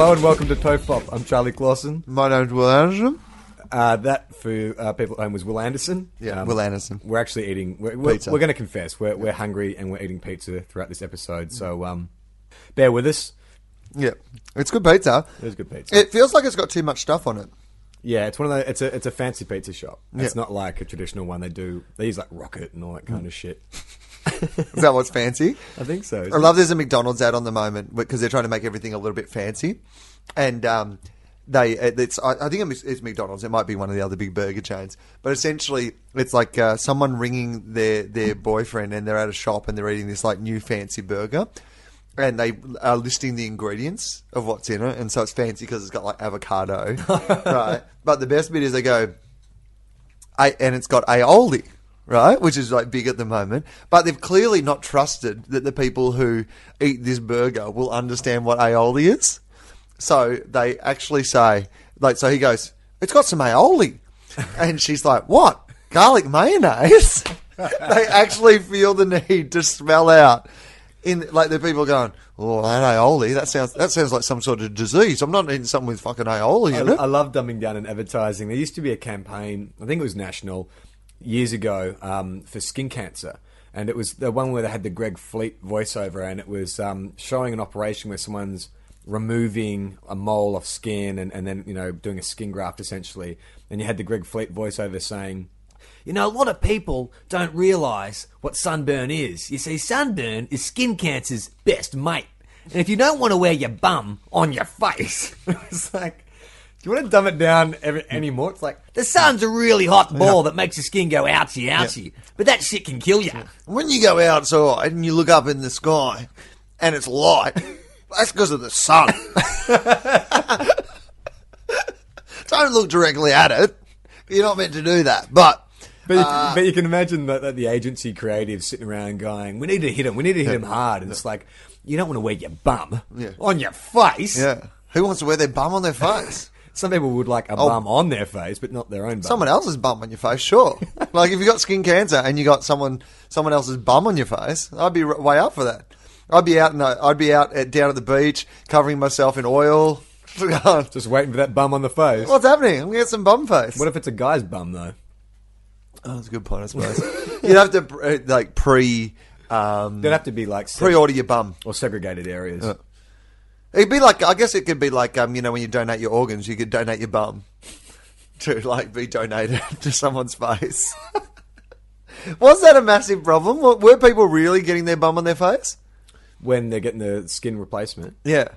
Hello and welcome to Tofop. I'm Charlie Clausen. My name's Wil Anderson. Uh, that for uh, people at home was Wil Anderson. Yeah, Wil Anderson. We're actually eating. We're, we're, Pizza. we're going to confess we're, we're hungry and we're eating pizza throughout this episode. So um, bear with us. Yeah, it's good pizza. It good pizza. It feels like it's got too much stuff on it. yeah, it's one of the. It's a it's a fancy pizza shop. It's Yeah. not like a traditional one. They do. They use like rocket and all that kind of shit. Is that what's fancy? I think so. I love there's a McDonald's ad on the moment because they're trying to make everything a little bit fancy, and um, they it's I, I think it's, it's McDonald's. It might be one of the other big burger chains, but essentially it's like uh, someone ringing their their boyfriend and they're at a shop and they're eating this like new fancy burger. And they are listing the ingredients of what's in it, and so it's fancy because it's got like avocado, right? But the best bit is they go, I, and it's got aioli, right, which is like big at the moment. But they've clearly not trusted that the people who eat this burger will understand what aioli is. So they actually say, like, so he goes, "It's got some aioli," and she's like, "What? Garlic mayonnaise?" they actually feel the need to spell out. In like the people going, oh, that aioli, that sounds that sounds like some sort of disease. I'm not eating something with fucking aioli in I, it. I love dumbing down in advertising. There used to be a campaign, I think it was national, years ago, um, for skin cancer. And it was the one where they had the Greg Fleet voiceover, and it was um, showing an operation where someone's removing a mole of skin and, and then, you know, doing a skin graft essentially. And you had the Greg Fleet voiceover saying, you know, a lot of people don't realise what sunburn is. You see, sunburn is skin cancer's best mate. And if you don't want to wear your bum on your face, it's like, do you want to dumb it down every, anymore? It's like, the sun's a really hot ball that makes your skin go ouchie, ouchie. But that shit can kill you. When you go outside and you look up in the sky and it's light, that's because of the sun. Don't look directly at it. You're not meant to do that. But But you, uh, but you can imagine that, that the agency creatives sitting around going, we need to hit him, we need to hit him hard. And it's like, you don't want to wear your bum Yeah. on your face. yeah, who wants to wear their bum on their face? Some people would like a bum on their face, but not their own bum. Someone else's bum on your face, sure. like if you got skin cancer and you got someone someone else's bum on your face, I'd be way up for that. I'd be out in the, I'd be out at, down at the beach covering myself in oil. Just waiting for that bum on the face. What's happening? I'm gonna get some bum face. What if it's a guy's bum though? Oh, that's a good point, I suppose. You'd have to uh, like pre um, There'd have to be like pre-order your bum. or segregated areas. It'd be like I guess it could be like um, you know when you donate your organs, you could donate your bum to like be donated to someone's face. Was that a massive problem? Were people really getting their bum on their face? when they're getting the skin replacement. Yeah.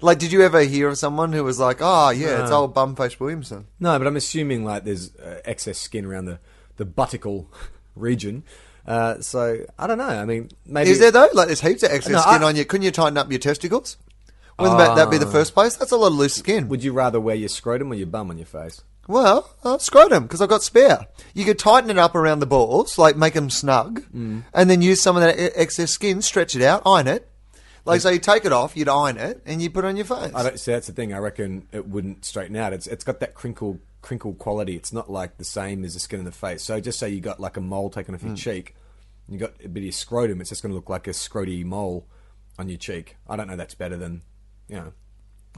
Like, did you ever hear of someone who was like, "Oh, yeah, it's No. old bumface Williamson"? No, but I'm assuming like there's uh, excess skin around the the butticle region. Uh, so I don't know. I mean, maybe Is there though? Like, there's heaps of excess No, skin I- on you. Couldn't you tighten up your testicles? Wouldn't that, that be the first place? That's a lot of loose skin. Would you rather wear your scrotum or your bum on your face? Well, uh, scrotum, because I've got spare. You could tighten it up around the balls, like make them snug, Mm. and then use some of that e- excess skin, stretch it out, iron it. Like, so you take it off, you'd iron it, and you put it on your face. I don't see. That's the thing. I reckon it wouldn't straighten out. It's it's got that crinkle crinkle quality. It's not like the same as the skin in the face. So just say you got like a mole taken off your cheek, and you got a bit of your scrotum. It's just going to look like a scroty mole on your cheek. I don't know. That's better than you know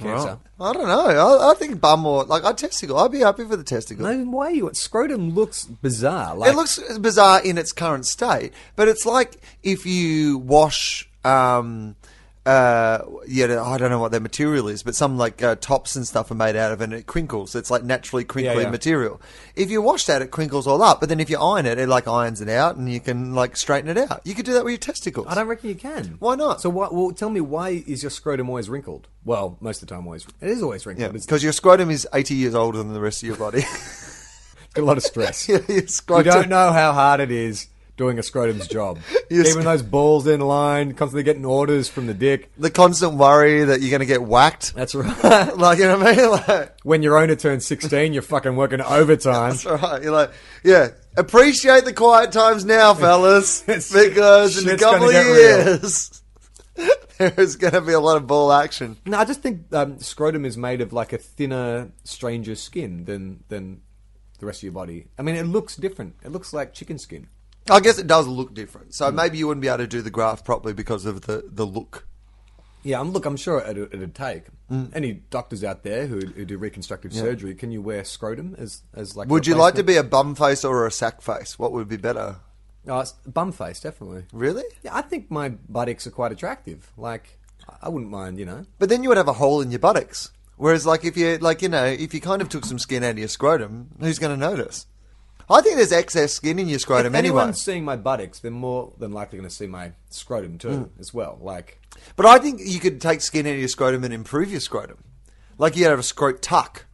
cancer. I don't know. I, I think bum or, like, I'd testicle. I'd be happy for the testicle. No way. You scrotum looks bizarre. Like, it looks bizarre in its current state, but it's like if you wash, um, uh, yeah, I don't know what that material is, but some like uh, tops and stuff are made out of, it and it crinkles. It's like naturally crinkly yeah. material. If you wash that, it crinkles all up. But then if you iron it, it like irons it out, and you can like straighten it out. You could do that with your testicles. I don't reckon you can. Why not? So what? Well, tell me why is your scrotum always wrinkled? Well, most of the time, always. It is always wrinkled. Yeah, because your scrotum is eighty years older than the rest of your body. got a lot of stress. Yeah, You don't know how hard it is doing a scrotum's job. Your Keeping those balls in line, constantly getting orders from the dick. The constant worry that you're going to get whacked. That's right. Like you know what I mean? Like, when your owner turns 16, you're fucking working overtime. That's right. You're like, yeah, appreciate the quiet times now, fellas, because in a couple of years, there is going to be a lot of ball action. No, I just think um, scrotum is made of like a thinner, stranger skin than than the rest of your body. I mean, it looks different. It looks like chicken skin. I guess it does look different. So Hmm. maybe you wouldn't be able to do the graft properly because of the, the look. Yeah, I'm, look, I'm sure it'd, it'd take. Mm. Any doctors out there who, who do reconstructive surgery, can you wear scrotum as, as like? Would you like to be a bum face or a sack face? What would be better? Oh, it's bum face, definitely. Really? Yeah, I think my buttocks are quite attractive. Like, I- I wouldn't mind, you know. But then you would have a hole in your buttocks. Whereas, like, if you, like, you know, if you kind of took some skin out of your scrotum, who's going to notice? I think there's excess skin in your scrotum if anyway. anyone's seeing my buttocks, they're more than likely going to see my scrotum too, Mm. as well. Like, But I think you could take skin out of your scrotum and improve your scrotum. Like you have a scrot tuck.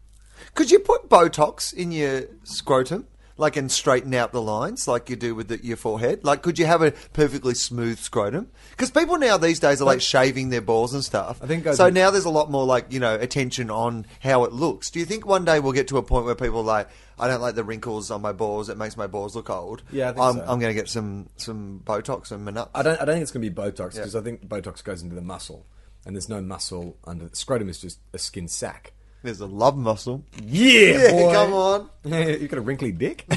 Could you put Botox in your scrotum? Like and straighten out the lines like you do with the, your forehead? Like could you have a perfectly smooth scrotum? Because people now these days are like shaving their balls and stuff. I think I so now there's a lot more like, you know, attention on how it looks. Do you think one day we'll get to a point where people are like, I don't like the wrinkles on my balls, it makes my balls look old. Yeah, I I'm, so. I'm gonna get some some Botox and my nuts. I don't, I don't think it's going to be Botox Yeah. because I think Botox goes into the muscle, and there's no muscle under scrotum is just a skin sac. There's a love muscle. Yeah, Yeah, come on. You've got a wrinkly dick.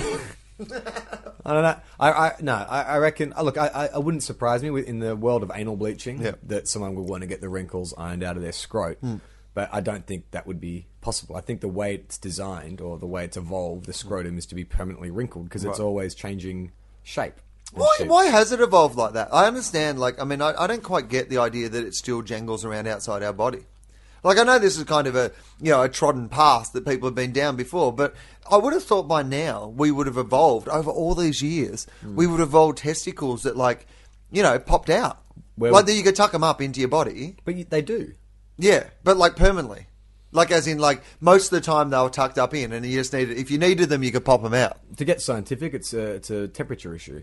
I don't know. I, I no. I, I reckon. uh, Look, I, I, I wouldn't surprise me with, in the world of anal bleaching Yeah. that someone would want to get the wrinkles ironed out of their scrot. Hmm. But I don't think that would be possible. I think the way it's designed or the way it's evolved, the scrotum is to be permanently wrinkled because it's Right. always changing shape. and Why, shape. why has it evolved like that? I understand, like, I mean, I, I don't quite get the idea that it still jangles around outside our body. Like, I know this is kind of a, you know, a trodden path that people have been down before, but I would have thought by now we would have evolved over all these years. Hmm. We would have evolved testicles that, like, you know, popped out. Where like that you could tuck them up into your body. But they do. Yeah, but like permanently. Like, as in, like, most of the time they were tucked up in, and you just needed, if you needed them, you could pop them out. To get scientific, it's a, it's a temperature issue.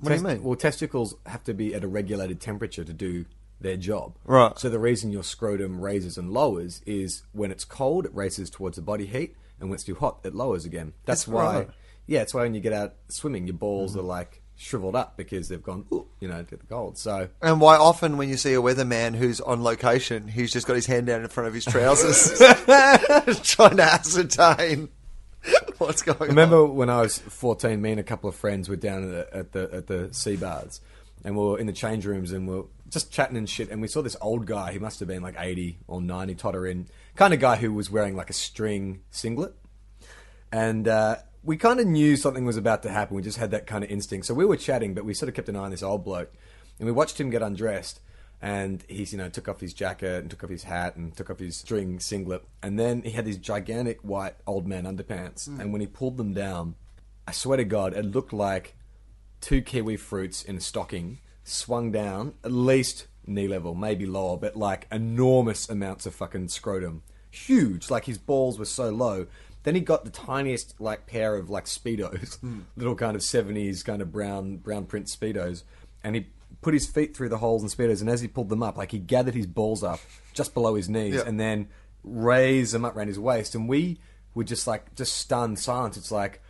What do you mean? Well, testicles have to be at a regulated temperature to do their job. Right. So the reason your scrotum raises and lowers is when it's cold, it races towards the body heat, and when it's too hot, it lowers again. That's That's why. right. Yeah, that's why when you get out swimming, your balls are like shriveled up because they've gone, "Ooh," you know, to the cold. So And why often when you see a weatherman who's on location, he's just got his hand down in front of his trousers, trying to ascertain what's going Remember on. Remember when I was 14, me and a couple of friends were down at the, at the, at the sea baths and we were in the change rooms and we are just chatting and shit and we saw this old guy, he must have been like 80 or 90, tottering kind of guy who was wearing like a string singlet. And uh, we kind of knew something was about to happen. We just had that kind of instinct. So we were chatting, but we sort of kept an eye on this old bloke. And we watched him get undressed. And he's, you know, took off his jacket and took off his hat and took off his string singlet. And then he had these gigantic white old man underpants. And when he pulled them down, I swear to God, it looked like two kiwi fruits in a stocking swung down at least knee level, maybe lower, but like enormous amounts of fucking scrotum. Huge. Like his balls were so low. Then he got the tiniest like pair of like speedos, hmm. little kind of seventies kind of brown brown print speedos, and he put his feet through the holes in speedos, and as he pulled them up, like he gathered his balls up just below his knees, Yeah. and then raised them up around his waist, and we were just like just stunned silence. It's like,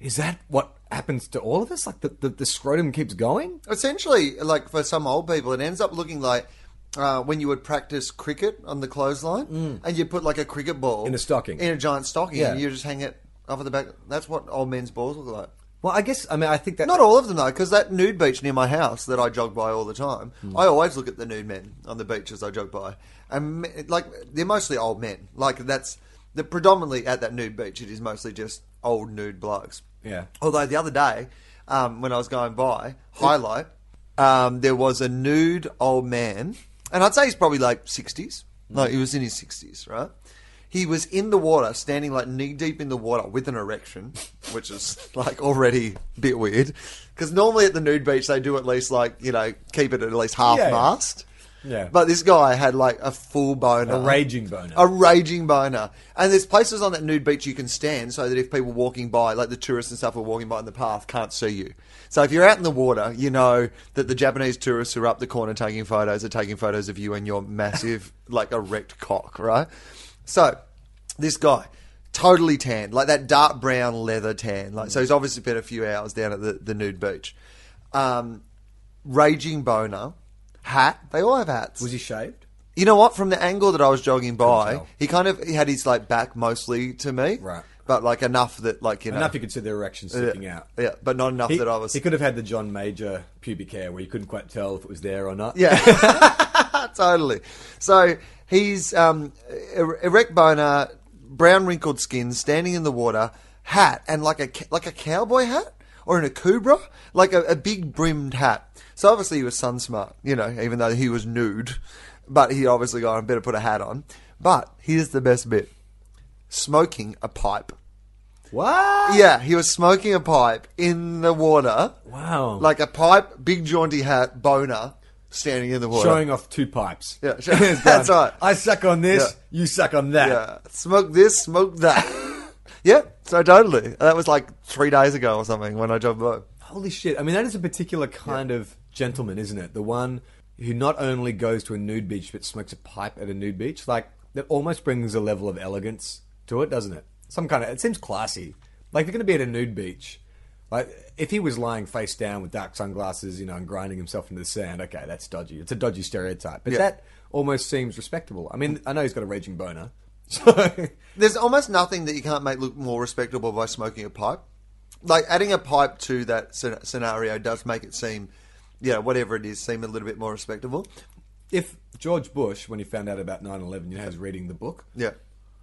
is that what happens to all of us? Like the the, the scrotum keeps going. Essentially, like for some old people, it ends up looking like uh, when you would practice cricket on the clothesline, and you put like a cricket ball In a stocking. in a giant stocking, Yeah. and you just hang it off of the back. That's what old men's balls look like. Well, I guess I mean I think that Not all of them though, because that nude beach near my house that I jog by all the time, I always look at the nude men on the beach as I jog by, and like they're mostly old men. Like that's the predominantly at that nude beach. It is mostly just old nude blokes. Yeah. Although the other day, um, when I was going by highlight, um, there was a nude old man, and I'd say he's probably like sixties. No, he was in his sixties, right? He was in the water, standing like knee deep in the water with an erection, which is like already a bit weird. Because normally at the nude beach they do at least like you know keep it at least half yeah. mast. Yeah. But this guy had like a full boner, A raging boner. a raging boner. And there's places on that nude beach you can stand so that if people walking by, like the tourists and stuff are walking by in the path, can't see you. So if you're out in the water, you know that the Japanese tourists who are up the corner taking photos are taking photos of you and your massive, like erect cock, right? So this guy, totally tanned, like that dark brown leather tan. Like so, he's obviously spent a few hours down at the, the nude beach. Um, raging boner, hat. They all have hats. was he shaved? You know what? From the angle that I was jogging by, tell. he kind of he had his like back mostly to me, Right. But like enough that like you know, Enough you could see the erection sticking out. yeah, but not enough He, that I was. he could have had the John Major pubic hair where you couldn't quite tell if it was there or not. yeah, totally. So he's um, er- erect boner, brown wrinkled skin, standing in the water, hat, and like a ca- like a cowboy hat or in Akubra, like a, a big brimmed hat. So obviously he was sun smart, you know, even though he was nude, but he obviously got a better put a hat on. But here's the best bit: smoking a pipe. What? Yeah, he was smoking a pipe in the water. Wow. Like a pipe, big jaunty hat, boner, standing in the water. Showing off two pipes. Yeah, that's right. I suck on this, you suck on that. Yeah, smoke this, smoke that. yeah, so totally. That was like three days ago or something when I jumped boat. Holy shit. I mean, that is a particular kind of gentleman, isn't it? The one who not only goes to a nude beach but smokes a pipe at a nude beach. Like, that almost brings a level of elegance to it, doesn't it? Some kind of, it seems classy. Like, if you're going to be at a nude beach, like, if he was lying face down with dark sunglasses, you know, and grinding himself into the sand, okay, that's dodgy. It's a dodgy stereotype. But Yeah. that almost seems respectable. I mean, I know he's got a raging boner. So, There's almost nothing that you can't make look more respectable by smoking a pipe. Like adding a pipe to that scenario does make it seem, yeah, whatever it is, seem a little bit more respectable. if George Bush, when he found out about 9 11, you know, he was reading the book. Yeah.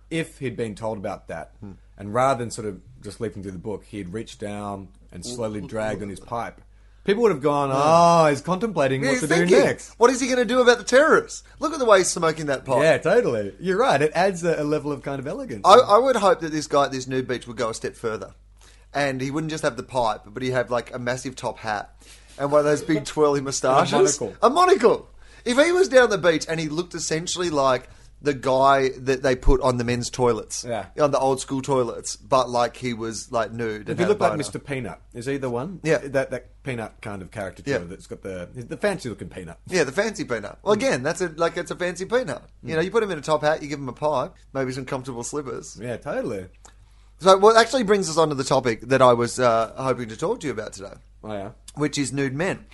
if he'd been told about that, hmm. and rather than sort of just leaping through the book, he'd reached down and slowly dragged on his pipe, people would have gone, "Oh, he's contemplating what to do next." What is he going to do about the terrorists? Look at the way he's smoking that pipe. Yeah, totally. You're right. It adds a, a level of kind of elegance. I, I would hope that this guy at this nude beach would go a step further, and he wouldn't just have the pipe, but he'd have like a massive top hat and one of those big twirly moustaches, monocle. A monocle. If he was down the beach and he looked essentially like the guy that they put on the men's toilets, Yeah. on the old school toilets, but like he was like nude. if you look like. Mr. Peanut, is he the one? Yeah. that that peanut kind of caricature Yeah. that's got the the fancy looking peanut. Yeah, the fancy peanut. Well, again, that's a like it's a fancy peanut. You know, you put him in a top hat, you give him a pipe, maybe some comfortable slippers. Yeah, totally. So, what actually brings us on to the topic that I was uh, hoping to talk to you about today. Oh yeah. which is nude men.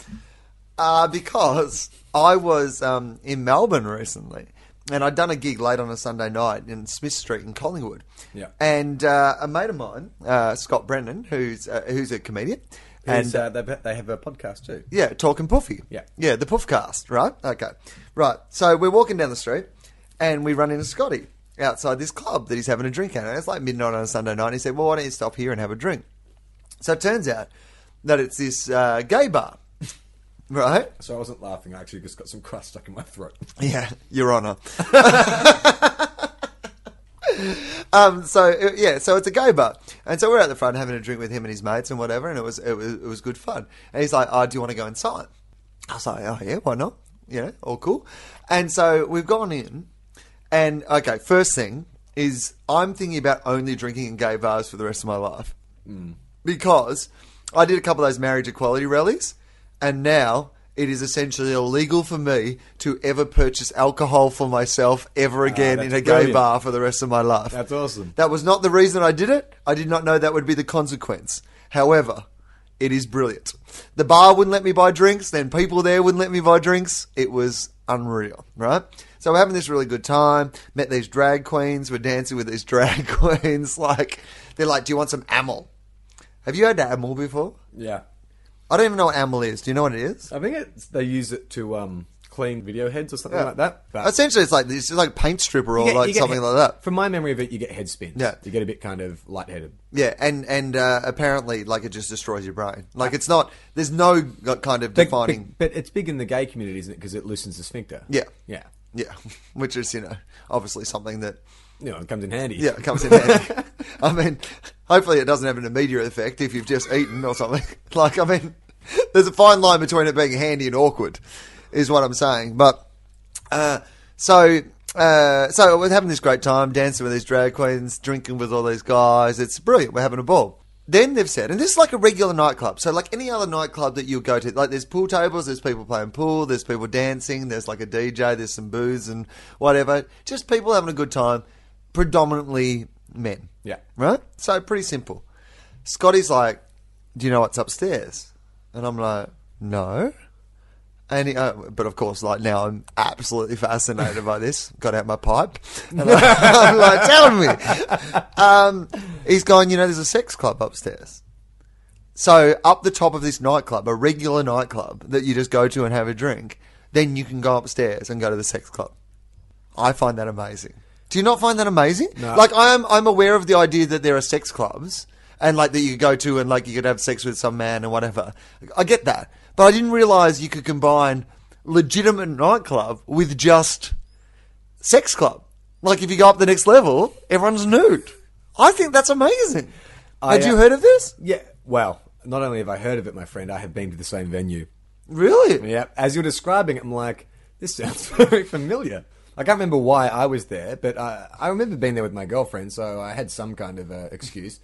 Uh, because I was um, in Melbourne recently, and I'd done a gig late on a Sunday night in Smith Street in Collingwood. Yeah. And uh, a mate of mine, uh, Scott Brennan, who's uh, who's a comedian, And and uh, they, they have a podcast too. yeah, talking puffy. Yeah. yeah, the Puffcast, right? Okay, right. So we're walking down the street, and we run into Scotty outside this club that he's having a drink at. And it's like midnight on a Sunday night. And he said, "Well, why don't you stop here and have a drink?" So it turns out that it's this uh, gay bar, right? So I wasn't laughing. I actually just got some crust stuck in my throat. Yeah, Your Honour. um, so uh, yeah, so it's a gay bar, and so we're at the front having a drink with him and his mates and whatever, and it was it was it was good fun. And he's like, "Oh, do you want to go inside?" I was like, "Oh yeah, why not? You know, all cool." And so we've gone in, and okay, first thing is I'm thinking about only drinking in gay bars for the rest of my life because I did a couple of those marriage equality rallies, and now it is essentially illegal for me to ever purchase alcohol for myself ever ah, again in a gay bar for the rest of my life. That's awesome. That was not the reason I did it. I did not know that would be the consequence. However, it is brilliant. The bar wouldn't let me buy drinks, then people there wouldn't let me buy drinks. It was unreal, right? So we're having this really good time. Met these drag queens. We're dancing with these drag queens. Like, they're like, Do you want some amyl? Have you had amyl before? Yeah. I don't even know what amyl is. Do you know what it is? I think it's, they use it to um, clean video heads or something Yeah. like that. But Essentially, it's like it's just like paint stripper or You get- like you get something head- like that. From my memory of it, you get head spins. Yeah. You get a bit kind of lightheaded. Yeah, and and uh, apparently, like it just destroys your brain. Like it's not. There's no kind of defining. but, but it's big in the gay community, isn't it? Because it loosens the sphincter. Yeah. Yeah. Yeah, which is you know obviously something that You know, it comes in handy. yeah comes in handy. I mean, hopefully it doesn't have an immediate effect if you've just eaten or something. Like I mean, there's a fine line between it being handy and awkward, is what I'm saying. But uh, so. Uh, so we're having this great time dancing with these drag queens, drinking with all these guys. It's brilliant. We're having a ball. Then they've said, and this is like a regular nightclub. So like any other nightclub that you go to, like there's pool tables, there's people playing pool, there's people dancing, there's like a DJ, there's some booze and whatever. Just people having a good time. Predominantly men. Yeah. Right? So pretty simple. Scotty's like, do you know what's upstairs? And I'm like, no. And he, uh, but of course, like now I'm absolutely fascinated by this. Got out my pipe, and I, am like, tell me. Um, he's going. You know, there's a sex club upstairs. So up the top of this nightclub, a regular nightclub that you just go to and have a drink, then you can go upstairs and go to the sex club. I find that amazing. Do you not find that amazing? No. Like I am, I'm aware of the idea that there are sex clubs and like that you could go to and like you could have sex with some man and whatever. I get that, but I didn't realize you could combine legitimate nightclub with just sex club. Like if you go up the next level, everyone's nude. I think that's amazing. I, Had you uh, heard of this? Yeah. Well, not only have I heard of it, my friend, I have been to the same venue. Really? Yeah. As you're describing it, I'm like, this sounds very familiar. I can't remember why I was there, but uh, I remember being there with my girlfriend, so I had some kind of uh, excuse.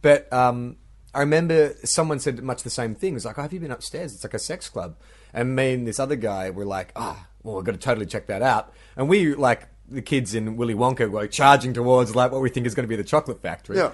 But um, I remember someone said much the same thing. It was like, oh, have you been upstairs? It's like a sex club. And me and this other guy were like, oh, well, we've got to totally check that out. And we, like, the kids in Willy Wonka were charging towards, like, what we think is going to be the chocolate factory. Yeah.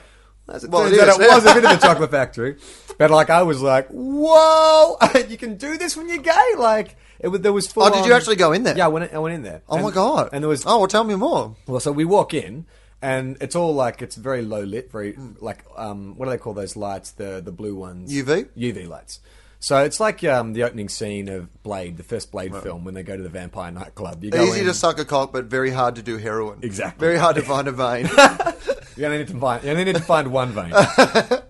As it Well, turns it out, it was a bit of a chocolate factory. But, like, I was like, whoa, you can do this when you're gay? Like, it was, there was full Oh, did you actually go in there? Yeah, I went, I went in there. Oh my god! And there was Oh, well, tell me more. well, so we walk in, and it's all like it's very low lit, very like um, what do they call those lights? The the blue ones. UV? UV lights. So it's like um, the opening scene of Blade, the first Blade film, when they go to the vampire nightclub. You go Easy in, to suck a cock, but very hard to do heroin. Exactly. Very hard to find a vein. You only need to find you only need to find one vein.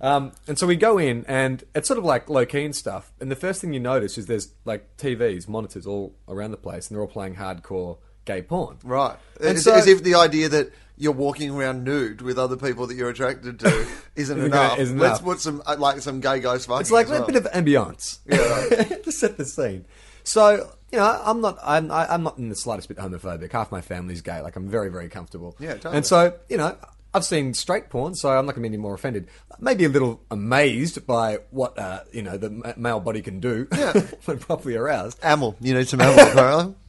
Um, and so we go in, and it's sort of like low key and stuff. And the first thing you notice is there's like TVs, monitors all around the place, and they're all playing hardcore gay porn. right. And As, so- as if the idea that you're walking around nude with other people that you're attracted to isn't Isn't enough. isn't Let's enough. put some uh, like some gay guys fucking. It's like as a well. bit of ambiance. Yeah, to set the scene. So you know, I'm not, I'm, I- I'm not in the slightest bit homophobic. Half my family's gay. Like I'm very, very comfortable. Yeah, totally. And so you know, I've seen straight porn, so I'm not going to be any more offended. Maybe a little amazed by what uh, you know the male body can do Yeah. when properly aroused. Amyl. You need some amyl, apparently.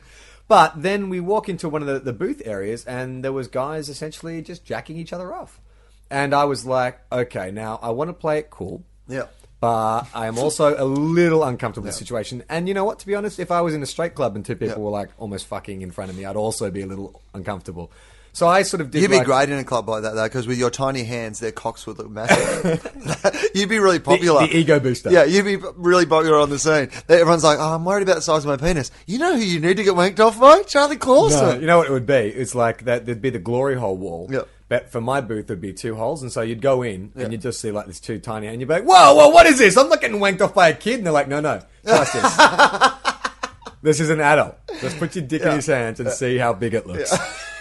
But then we walk into one of the, the booth areas, and there was guys essentially just jacking each other off. And I was like, okay, now I want to play it cool. Yeah. But I am also a little uncomfortable with the situation. And you know what? To be honest, if I was in a straight club and two people Yeah. were like almost fucking in front of me, I'd also be a little uncomfortable. So I sort of did. You'd be like- great in a club like that, though, because with your tiny hands, their cocks would look massive. you'd be really popular. the ego booster. Yeah, you'd be really popular on the scene. Everyone's like, "Oh, I'm worried about the size of my penis." You know who you need to get wanked off by? Charlie No, Clausen. you know what it would be? It's like that. There'd be the glory hole wall. Yeah. But for my booth, there'd be two holes, and so you'd go in and you'd just see like this two tiny, and you'd be like, "Whoa, whoa, what is this? I'm not getting wanked off by a kid." And they're like, "No, no, trust this. this is an adult. Just put your dick in his hands and uh, see how big it looks."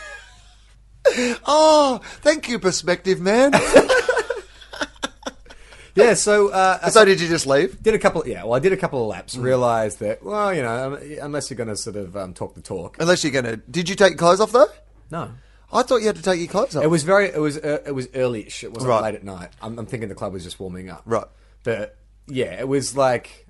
Oh, thank you, perspective man. Yeah. So, uh, so did you just leave? did a couple. Yeah. Well, I did a couple of laps. Realized that, well, you know, um, unless you're going to sort of um, talk the talk. Unless you're gonna. Did you take your clothes off though? No. I thought you had to take your clothes off. It was very. It was. Uh, it was early-ish. It wasn't Right. late at night. I'm, I'm thinking the club was just warming up. Right. But yeah, it was like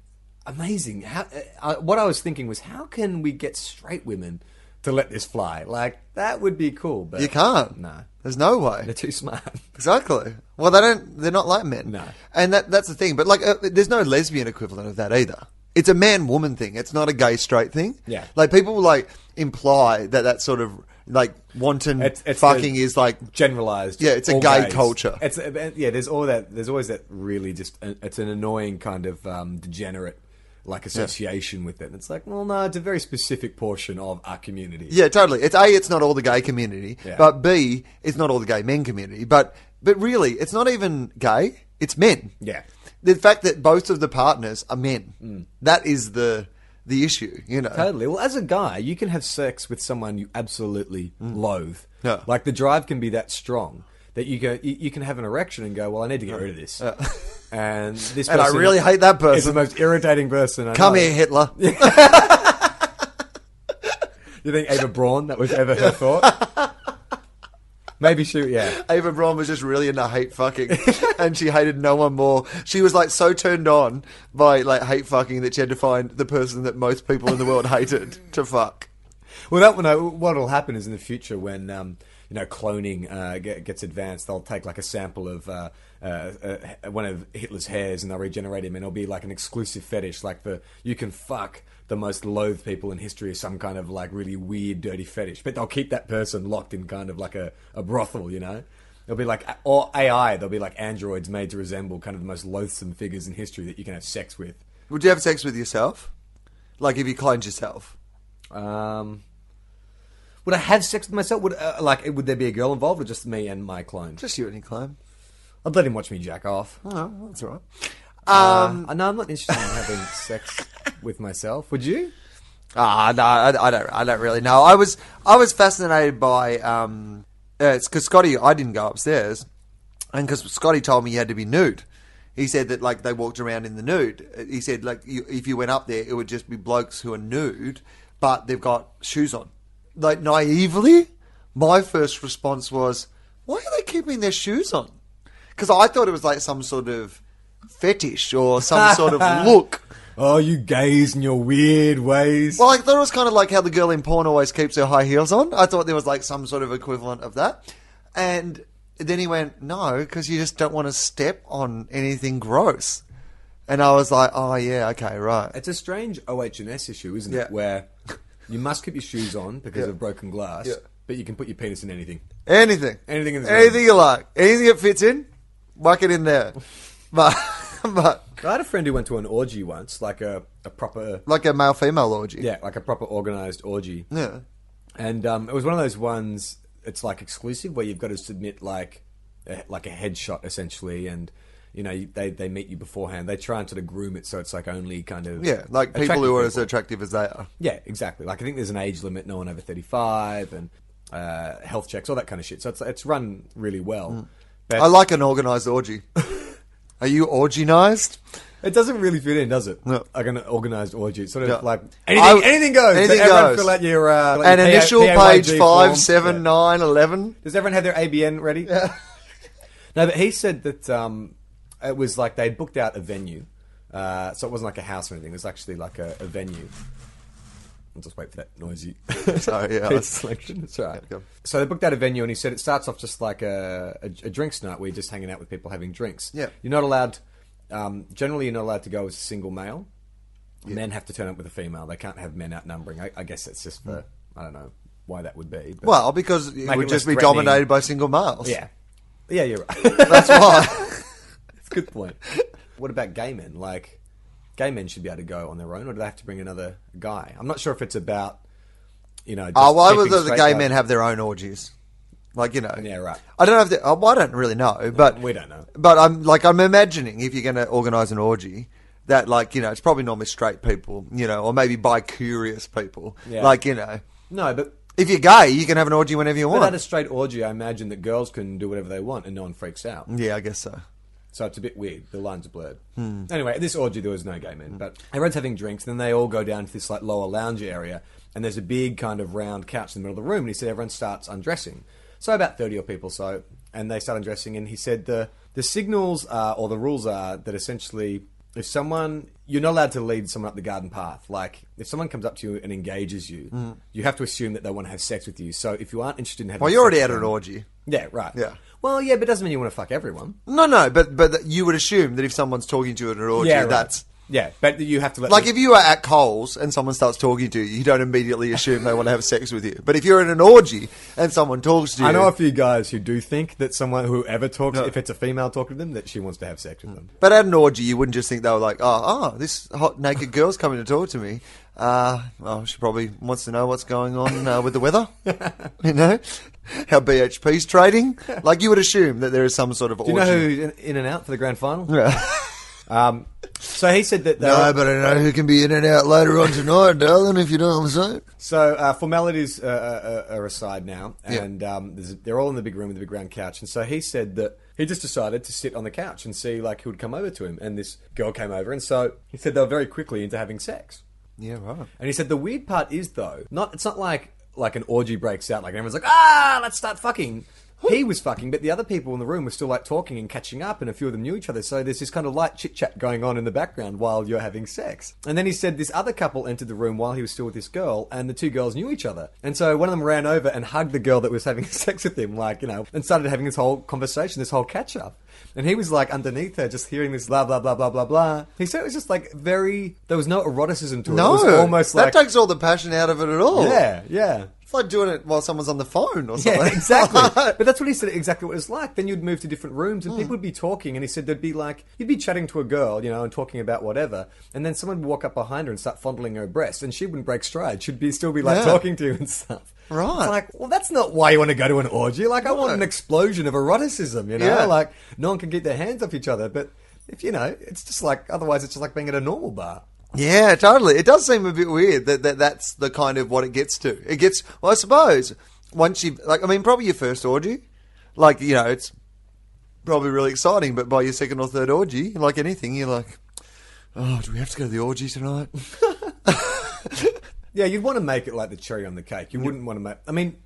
amazing. How uh, what I was thinking was, how can we get straight women to let this fly? Like that would be cool. But you can't. No, There's no way. they're too smart. Exactly. Well, they don't. They're not like men. No. And that that's the thing. But like, uh, there's no lesbian equivalent of that either. It's a man woman thing. It's not a gay straight thing. Yeah. Like people like imply that that sort of like wanton It's- it's fucking is like Generalized. Yeah, it's a gay culture. It's uh, yeah. There's all that. There's always that really just. uh, It's an annoying kind of um, degenerate. Like association with it, and it's like, well, no, it's a very specific portion of our community. yeah, totally. It's a. It's not all the gay community. Yeah. But b. It's not all the gay men community. But but really, it's not even gay. It's men. Yeah. The fact that both of the partners are men. That is the the issue. You know. Totally. Well, as a guy, you can have sex with someone you absolutely loathe. Mm. Yeah. Like the drive can be that strong that you go, you, you can have an erection and go, well, I need to get rid of this. And this, person And I really hate that Is the person. most irritating person. I Come know. here, Hitler. You think Eva Braun? That was ever her thought. Maybe she. Yeah. Eva Braun was just really into hate fucking, and she hated no one more. She was like so turned on by like hate fucking that she had to find the person that most people in the world hated to fuck. Well, that one. What'll happen is in the future when um, you know cloning uh, get, gets advanced, they'll take like a sample of uh, uh, uh, one of Hitler's hairs and they'll regenerate him, and it'll be like an exclusive fetish, like the you can fuck the most loathed people in history, as some kind of like really weird, dirty fetish. But they'll keep that person locked in kind of like a, a brothel, you know. There'll be like or AI. There'll be like androids made to resemble kind of the most loathsome figures in history that you can have sex with. Would you have sex with yourself? Like if you cloned yourself. Um, would I have sex with myself? Would uh, like would there be a girl involved or just me and my clone? Just you and your clone. I'd let him watch me jack off. Oh, that's all right. Um, no, I'm not interested in having sex with myself. Would you? Ah, no, I, I don't. I don't really know. I was, I was fascinated by. Um, uh, it's because Scotty. I didn't go upstairs, and because Scotty told me you had to be nude. He said that like they walked around in the nude. He said like you, if you went up there, it would just be blokes who are nude, but they've got shoes on. Like naively, my first response was, "Why are they keeping their shoes on?" Because I thought it was like some sort of fetish or some sort of look. Oh, you gays in your weird ways. Well, I thought it was kind of like how the girl in porn always keeps her high heels on. I thought there was like some sort of equivalent of that. And then he went, no, because you just don't want to step on anything gross. And I was like, oh, yeah, okay, right. It's a strange OH&S issue, isn't Yeah. it? Where you must keep your shoes on because Yeah. of broken glass, Yeah. but you can put your penis in anything. Anything. Anything in this Anything you like. Anything that fits in, whack it in there. But, but I had a friend who went to an orgy once, like a, a proper, like a male female orgy. yeah, like a proper organized orgy. Yeah. And um, it was one of those ones. It's like exclusive where you've got to submit like a, like a headshot essentially, and you know they they meet you beforehand. They try and sort of groom it so it's like only kind of Yeah, like people who are as attractive as they are. Yeah, exactly. Like I think there's an age limit, no one over 35, and uh, health checks, all that kind of shit. So it's it's run really well. But Mm. I like an organised orgy. Are you orginized? it doesn't really fit in, does it? No. Like an organized orgy. It's sort of Yeah. like anything, I- anything goes. anything So everyone goes. fill out your uh, like An your initial PA page five, seven, Yeah. nine, eleven. Does everyone have their ABN ready? Yeah. no, but he said that um, it was like they'd booked out a venue. Uh, so it wasn't like a house or anything. It was actually like a, a venue. I'll just wait for that noisy Sorry, yeah, I pizza was- selection. That's right. Yeah, go. So they booked out a venue, and he said it starts off just like a, a, a drinks night where you're just hanging out with people having drinks. Yeah. You're not allowed. Um, generally, you're not allowed to go as a single male. Men have to turn up with a female. They can't have men outnumbering. I, I guess that's just for I don't know why that would be. But Well, because it Make would it just less be threatening. dominated by single males. yeah, yeah, you're right. That's why. Good point. What about gay men? Like, gay men should be able to go on their own, or do they have to bring another guy? I'm not sure if it's about, you know. Just Oh, why would the, the gay men have their own orgies? Like you know, Yeah, right. I don't know if they, oh, I don't really know, but We don't know. But I'm like I'm imagining if you're going to organise an orgy, that like you know it's probably normally straight people, you know, or maybe bi-curious people. Yeah. Like you know, No, but if you're gay, you can have an orgy whenever you but at want. a straight orgy, I imagine that girls can do whatever they want and no one freaks out. yeah, I guess so. So it's a bit weird. The lines are blurred. Hmm. Anyway, at this orgy there was no gay men, but everyone's having drinks. Then they all go down to this like lower lounge area, and there's a big kind of round couch in the middle of the room. And he said everyone starts undressing. So about thirty or people so, and they start undressing. And he said the the signals are, or the rules are that essentially. If someone, you're not allowed to lead someone up the garden path. Like, if someone comes up to you and engages you, you have to assume that they want to have sex with you. So, if you aren't interested in having, Hmm. Well, you're already at an orgy. Yeah, right. Yeah. Well, yeah, but it doesn't mean you want to fuck everyone. No, no, but but you would assume that if someone's talking to you at an orgy, yeah, right. that's yeah. But you have to let like if you are at Coles and someone starts talking to you, you don't immediately assume they want to have sex with you. But if you're in an orgy and someone talks to you, I know a few guys who do think that someone whoever talks, if it's a female talking to them, that she wants to have sex with them. But at an orgy, you wouldn't just think they were like, oh, oh, this hot naked girl's coming to talk to me. Uh, well, she probably wants to know what's going on uh, with the weather. you know, how BHP's trading. Like you would assume that there is some sort of Do you know who's in, in and out for the grand final? Yeah. Um, so he said that. they no, were- but I know who can be in and out later on tonight, darling. If you know what I'm saying. So uh, formalities uh, uh, are aside now, Yeah. and um, there's, they're all in the big room with the big round couch. And so he said that he just decided to sit on the couch and see like who would come over to him. And this girl came over, and so he said they were very quickly into having sex. Yeah, right. And he said the weird part is though, not it's not like like an orgy breaks out, like everyone's like, ah, let's start fucking. He was fucking, but the other people in the room were still like talking and catching up, and a few of them knew each other. So there's this kind of light chit chat going on in the background while you're having sex. And then he said this other couple entered the room while he was still with this girl, and the two girls knew each other. And so one of them ran over and hugged the girl that was having sex with him, like you know, and started having this whole conversation, this whole catch up. And he was like underneath her, just hearing this blah blah blah blah blah blah. He said it was just like very. There was no eroticism to it. No, it was almost that like takes all the passion out of it at all. yeah, yeah. It's like doing it while someone's on the phone or something. Yeah, exactly. but that's what he said. Exactly what it was like. Then you'd move to different rooms, and hmm. people would be talking. And he said there'd be like you'd be chatting to a girl, you know, and talking about whatever, and then someone would walk up behind her and start fondling her breast, and she wouldn't break stride. She'd be still be like Yeah. talking to you and stuff. Right. It's like, well, that's not why you want to go to an orgy. Like, I want an explosion of eroticism. You know, Yeah. like no one can keep their hands off each other. But if you know, it's just like otherwise, it's just like being at a normal bar. Yeah, totally. It does seem a bit weird that, that that's the kind of what it gets to. It gets, well, I suppose, once you, like, I mean, probably your first orgy, like, you know, it's probably really exciting, but by your second or third orgy, like anything, you're like, oh, do we have to go to the orgy tonight? Yeah, you'd want to make it like the cherry on the cake. You wouldn't want to make. I mean,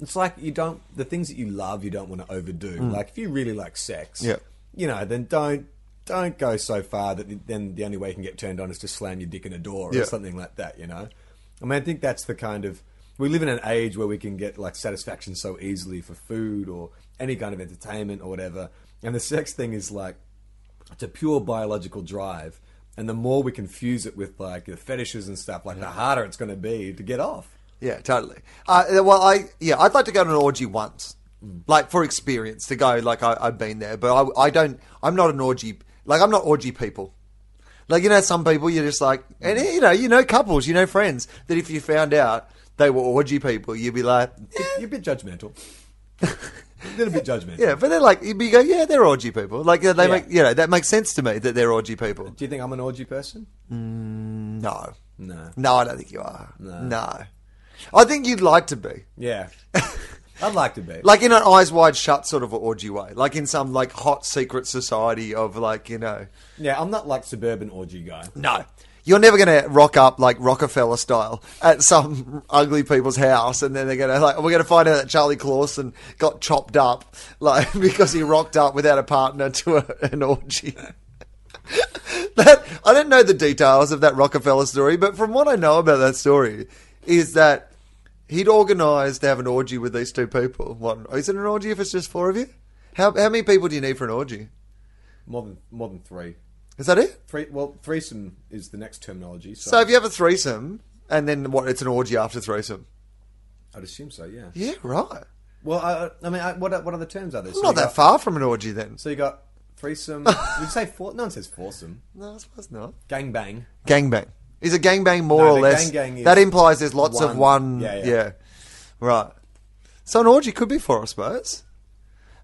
it's like you don't the things that you love. You don't want to overdo. Mm. Like if you really like sex, Yeah. you know, then don't don't go so far that then the only way you can get turned on is to slam your dick in a door or Yeah. something like that. You know, I mean, I think that's the kind of we live in an age where we can get like satisfaction so easily for food or any kind of entertainment or whatever, and the sex thing is like it's a pure biological drive. And the more we confuse it with like the fetishes and stuff, like the harder it's going to be to get off. Yeah, totally. Uh, well, I yeah, I'd like to go to an orgy once, like for experience to go. Like I, I've been there, but I, I don't. I'm not an orgy. Like I'm not orgy people. Like you know, some people you're just like, and you know, you know, couples, you know, friends that if you found out they were orgy people, you'd be like, yeah, You're a bit judgmental. a little bit judgmental. yeah. But they're like, you'd be go, yeah, they're orgy people. Like uh, they Yeah. make, you know, that makes sense to me that they're orgy people. Do you think I'm an orgy person? No, No. no, I don't think you are. No. no. I think you'd like to be. Yeah. I'd like to be. like in an eyes wide shut sort of orgy way, like in some like hot secret society of like you know, yeah, I'm not like suburban orgy guy. no, you're never going to rock up like Rockefeller style at some ugly people's house, and then they're going to like we're going to find out that Charlie Clausen got chopped up like because he rocked up without a partner to a, an orgy. that I don't know the details of that Rockefeller story, but from what I know about that story, is that he'd organised to have an orgy with these two people. One is it an orgy if it's just four of you? How how many people do you need for an orgy? More than more than three. Is that it? Three. Well, threesome is the next terminology. So, So if you have a threesome, and then what? It's an orgy after threesome. I'd assume so. Yeah. Yeah, right. Well, I, I mean, I, what are- what other terms are there? So Not that got- far from an orgy then. So you got threesome. Would you say four? No one says foursome. No, I suppose not. Gang bang. Gangbang. Is a gangbang more No, or less? gangbang is that implies there's lots of one. one. Yeah, Yeah, yeah. Right. So an orgy could be four, I suppose.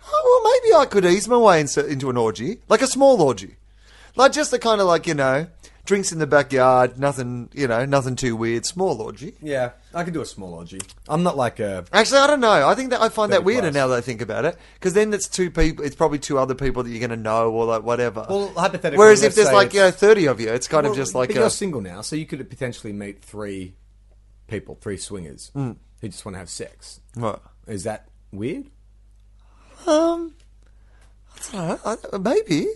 Oh, well, maybe I could ease my way into, into an orgy, like a small orgy, like just the kind of like you know, drinks in the backyard, nothing, you know, nothing too weird. Small orgy. Yeah, I could do a small orgy. I'm not like a. Actually, I don't know. I think that I find that weirder class. now that I think about it, because then it's two people. It's probably two other people that you're going to know, or like whatever. Well, hypothetically, Whereas if let's there's say like you it's- know thirty of you, it's kind of Well, just like but a, you're single now, so you could potentially meet three people, three swingers Hmm. who just want to have sex. What? Is that weird? Um, I don't know. I, maybe.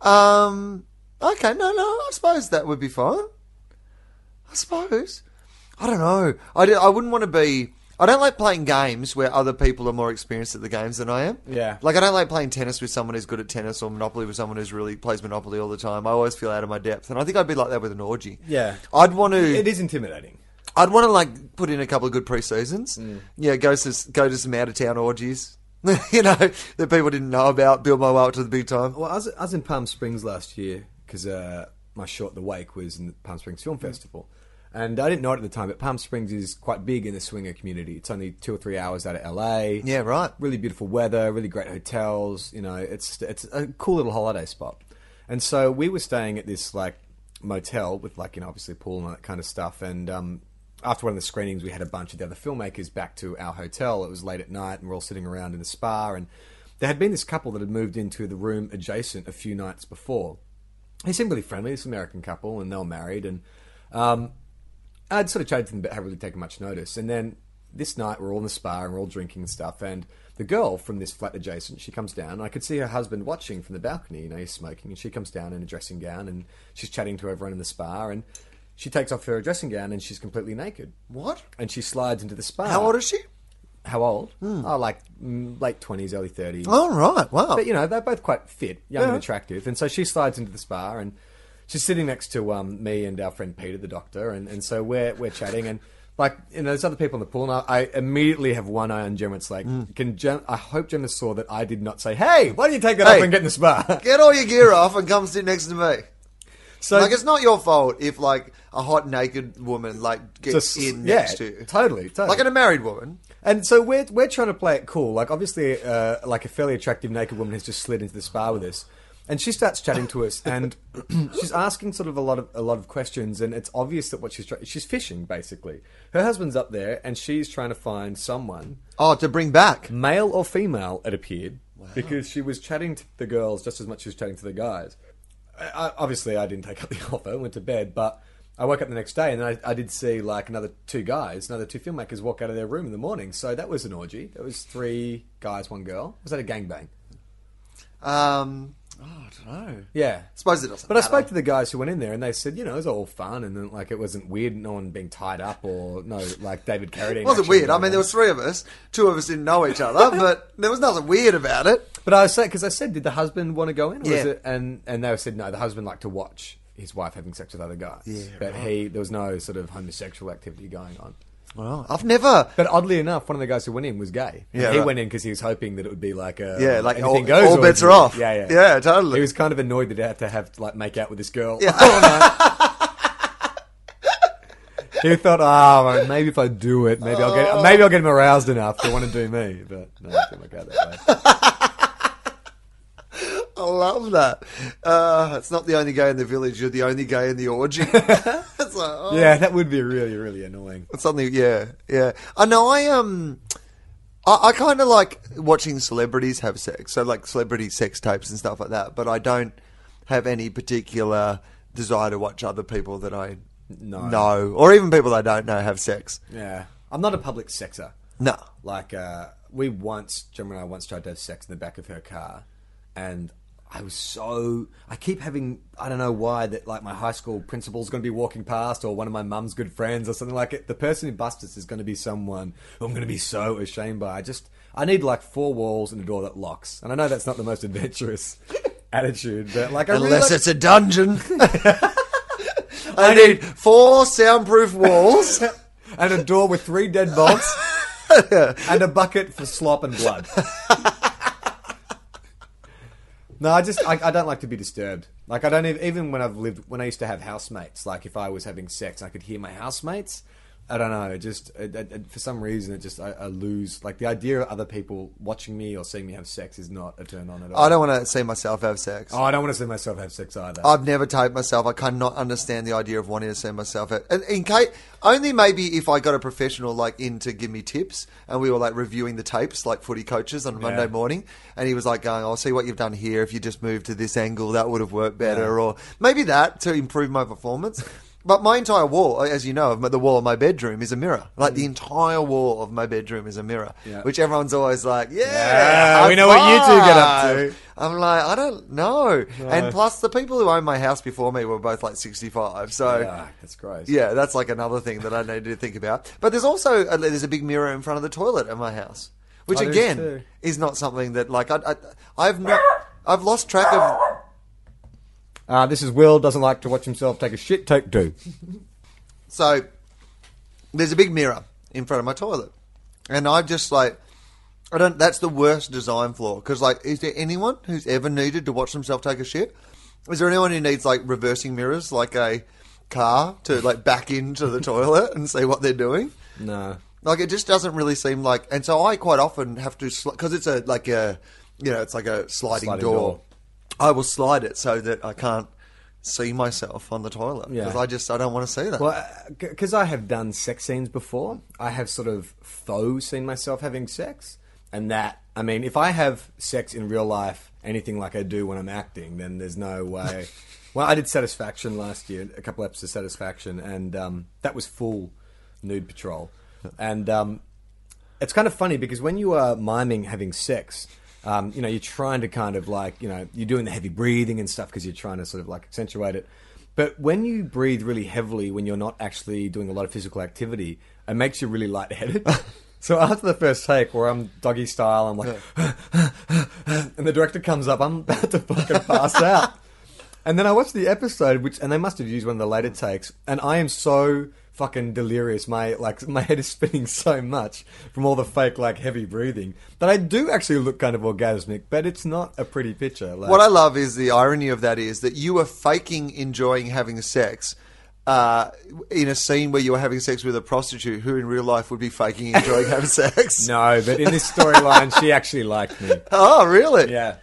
Um, okay, no, no. I suppose that would be fine. I suppose. I don't know. I, do, I wouldn't want to be. I don't like playing games where other people are more experienced at the games than I am. Yeah. Like I don't like playing tennis with someone who's good at tennis or Monopoly with someone who's really plays Monopoly all the time. I always feel out of my depth, and I think I'd be like that with an orgy. Yeah. I'd want to. It is intimidating. I'd want to like put in a couple of good pre seasons. Mm. Yeah, go to go to some out of town orgies. you know that people didn't know about. Build my way up to the big time. Well, I was, I was in Palm Springs last year because uh, my short The Wake was in the Palm Springs Film Festival. And I didn't know it at the time, but Palm Springs is quite big in the swinger community. It's only two or three hours out of LA. Yeah, right. Really beautiful weather, really great hotels. You know, it's it's a cool little holiday spot. And so we were staying at this like motel with like you know obviously a pool and all that kind of stuff. And um, after one of the screenings, we had a bunch of the other filmmakers back to our hotel. It was late at night, and we're all sitting around in the spa. And there had been this couple that had moved into the room adjacent a few nights before. They seemed really friendly, this American couple, and they were married. And um, I'd sort of chatted to them, but hadn't really taken much notice. And then this night, we're all in the spa and we're all drinking and stuff. And the girl from this flat adjacent, she comes down. And I could see her husband watching from the balcony. You know, he's smoking, and she comes down in a dressing gown and she's chatting to everyone in the spa. And she takes off her dressing gown and she's completely naked. What? And she slides into the spa. How old is she? How old? Oh, like mm, late twenties, early thirties. Oh right, wow. But you know, they're both quite fit, young and attractive. And so she slides into the spa and she's sitting next to um, me and our friend Peter, the doctor, and, and so we're we're chatting and like you know, there's other people in the pool, and I, I immediately have one eye on Gemma. It's like, Mm. can Gem- I hope Gemma saw that I did not say, "Hey, why don't you take that Hey. off and get in the spa?" Get all your gear off and come sit next to me. so like it's not your fault if like a hot naked woman like gets just- in yeah, next to you. totally, totally. Like in a married woman. And so we're we're trying to play it cool. Like obviously, uh, like a fairly attractive naked woman has just slid into the spa with us, and she starts chatting to us, and she's asking sort of a lot of a lot of questions, and it's obvious that what she's trying she's fishing basically. Her husband's up there, and she's trying to find someone, Oh, to bring back. male or female, it appeared, because she was chatting to the girls just as much as she was chatting to the guys. I- obviously, I didn't take up the offer, went to bed, but. I woke up the next day and I, I did see like another two guys, another two filmmakers walk out of their room in the morning. So that was an orgy. That was three guys, one girl. Was that a gangbang? Um, oh, I don't know. Yeah. suppose it doesn't. But I matter. spoke to the guys who went in there and they said, you know, it was all fun and then, like it wasn't weird, no one being tied up or no, like David Carradine. It wasn't weird. I going mean, there on. was three of us. Two of us didn't know each other, but there was nothing weird about it. But I was saying because I said, did the husband want to go in? Or Yeah. is it, and and they said no. The husband liked to watch his wife having sex with other guys. Yeah, but he there was no sort of homosexual activity going on. Well, I've never. But oddly enough, one of the guys who went in was gay. And Yeah, he right. went in because he was hoping that it would be like a Yeah, like anything all, goes all bets are off. Yeah, yeah, yeah, totally. He was kind of annoyed that he had to have to like make out with this girl. Yeah. Oh, night. he thought, oh, maybe if I do it, maybe I'll get oh. maybe I'll get him aroused enough to want to do me. But no, it didn't work out that way. I love that. Uh, it's not the only gay in the village. You're the only gay in the orgy. like, oh. Yeah, that would be really, really annoying. It's something, yeah, yeah. I know. I um, I, I kind of like watching celebrities have sex. So like celebrity sex tapes and stuff like that. But I don't have any particular desire to watch other people that I No. know, or even people I don't know have sex. Yeah, I'm not a public sexer. No. Like uh, we once, Gemma and I once tried to have sex in the back of her car, and I was so I keep having I don't know why that like my high school principal's going to be walking past, or one of my mum's good friends, or something like it. The person who bust us is going to be someone who I'm going to be so ashamed by. I just I need like four walls and a door that locks, and I know that's not the most adventurous attitude, but like I really Unless like- it's a dungeon. I need four soundproof walls. and a door with three dead bolts and a bucket for slop and blood. No, I just I, I don't like to be disturbed. Like I don't even, even when I've lived when I used to have housemates. Like if I was having sex, I could hear my housemates. I don't know. It just it, it, for some reason it just I, I lose like the idea of other people watching me or seeing me have sex is not a turn on at all. I don't want to see myself have sex. Oh, I don't want to see myself have sex either. I've never taped myself. I cannot understand the idea of wanting to see myself. At, and in case, only maybe if I got a professional like in to give me tips, and we were like reviewing the tapes, like footy coaches on a Monday morning, and he was like going, "I'll see what you've done here. If you just moved to this angle, that would have worked better, Yeah. or maybe that to improve my performance." But my entire wall, as you know, of the wall of my bedroom is a mirror. Like the hmm. entire wall of my bedroom is a mirror. Yeah. which everyone's always like, "Yeah, Yeah, we know what you two get up to. I'm like, I don't know. And plus, the people who owned my house before me were both like 65. So, yeah, that's gross. yeah, that's like another thing that I need to think about. But there's also a, there's a big mirror in front of the toilet at my house, which is again is not something that like I, I I've not I've lost track of. Uh, this is Wil doesn't like to watch himself take a shit. Take two. So there's a big mirror in front of my toilet, and I've just like. I don't. That's the worst design flaw. Because, like, is there anyone who's ever needed to watch themselves take a shit? Is there anyone who needs like reversing mirrors, like a car, to like back into the toilet and see what they're doing? No. Like, it just doesn't really seem like. And so I quite often have to because it's a like a you know it's like a sliding, Sliding door. door. I will slide it so that I can't see myself on the toilet Yeah. because I just I don't want to see that. Well, because I have done sex scenes before, I have sort of faux seen myself having sex, and that I mean, if I have sex in real life, anything like I do when I'm acting, then there's no way. well, I did Satisfaction last year, a couple episodes of Satisfaction, and um, that was full nude patrol, and um, it's kind of funny because when you are miming having sex, um, you know, you're trying to kind of like, you know, you're doing the heavy breathing and stuff because you're trying to sort of like accentuate it. But when you breathe really heavily, when you're not actually doing a lot of physical activity, it makes you really lightheaded. so after the first take, where I'm doggy style, I'm like, and the director comes up, I'm about to fucking pass out. And then I watched the episode, which and they must have used one of the later takes, and I am so fucking delirious. My like my head is spinning so much from all the fake like heavy breathing that I do actually look kind of orgasmic, but it's not a pretty picture. Like, What I love is the irony of that is that you were faking enjoying having sex uh, in a scene where you were having sex with a prostitute who in real life would be faking enjoying having sex. no, but in this storyline, she actually liked me. Oh, really? Yeah.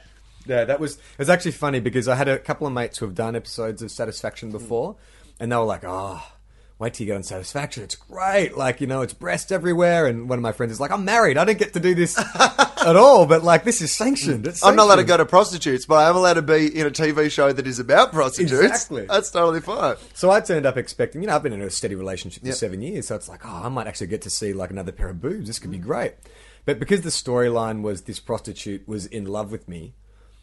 Yeah, that was it was actually funny because I had a couple of mates who have done episodes of Satisfaction before, and they were like, "Oh, wait till you get on Satisfaction, it's great! Like, you know, it's breast everywhere." And one of my friends is like, "I'm married, I didn't get to do this at all, but like, this is sanctioned. It's I'm not allowed to go to prostitutes, but I am allowed to be in a TV show that is about prostitutes. Exactly. That's totally fine. So I turned up expecting, you know, I've been in a steady relationship for seven years, so it's like, oh, I might actually get to see like another pair of boobs. This could be mm. great. But because the storyline was this prostitute was in love with me,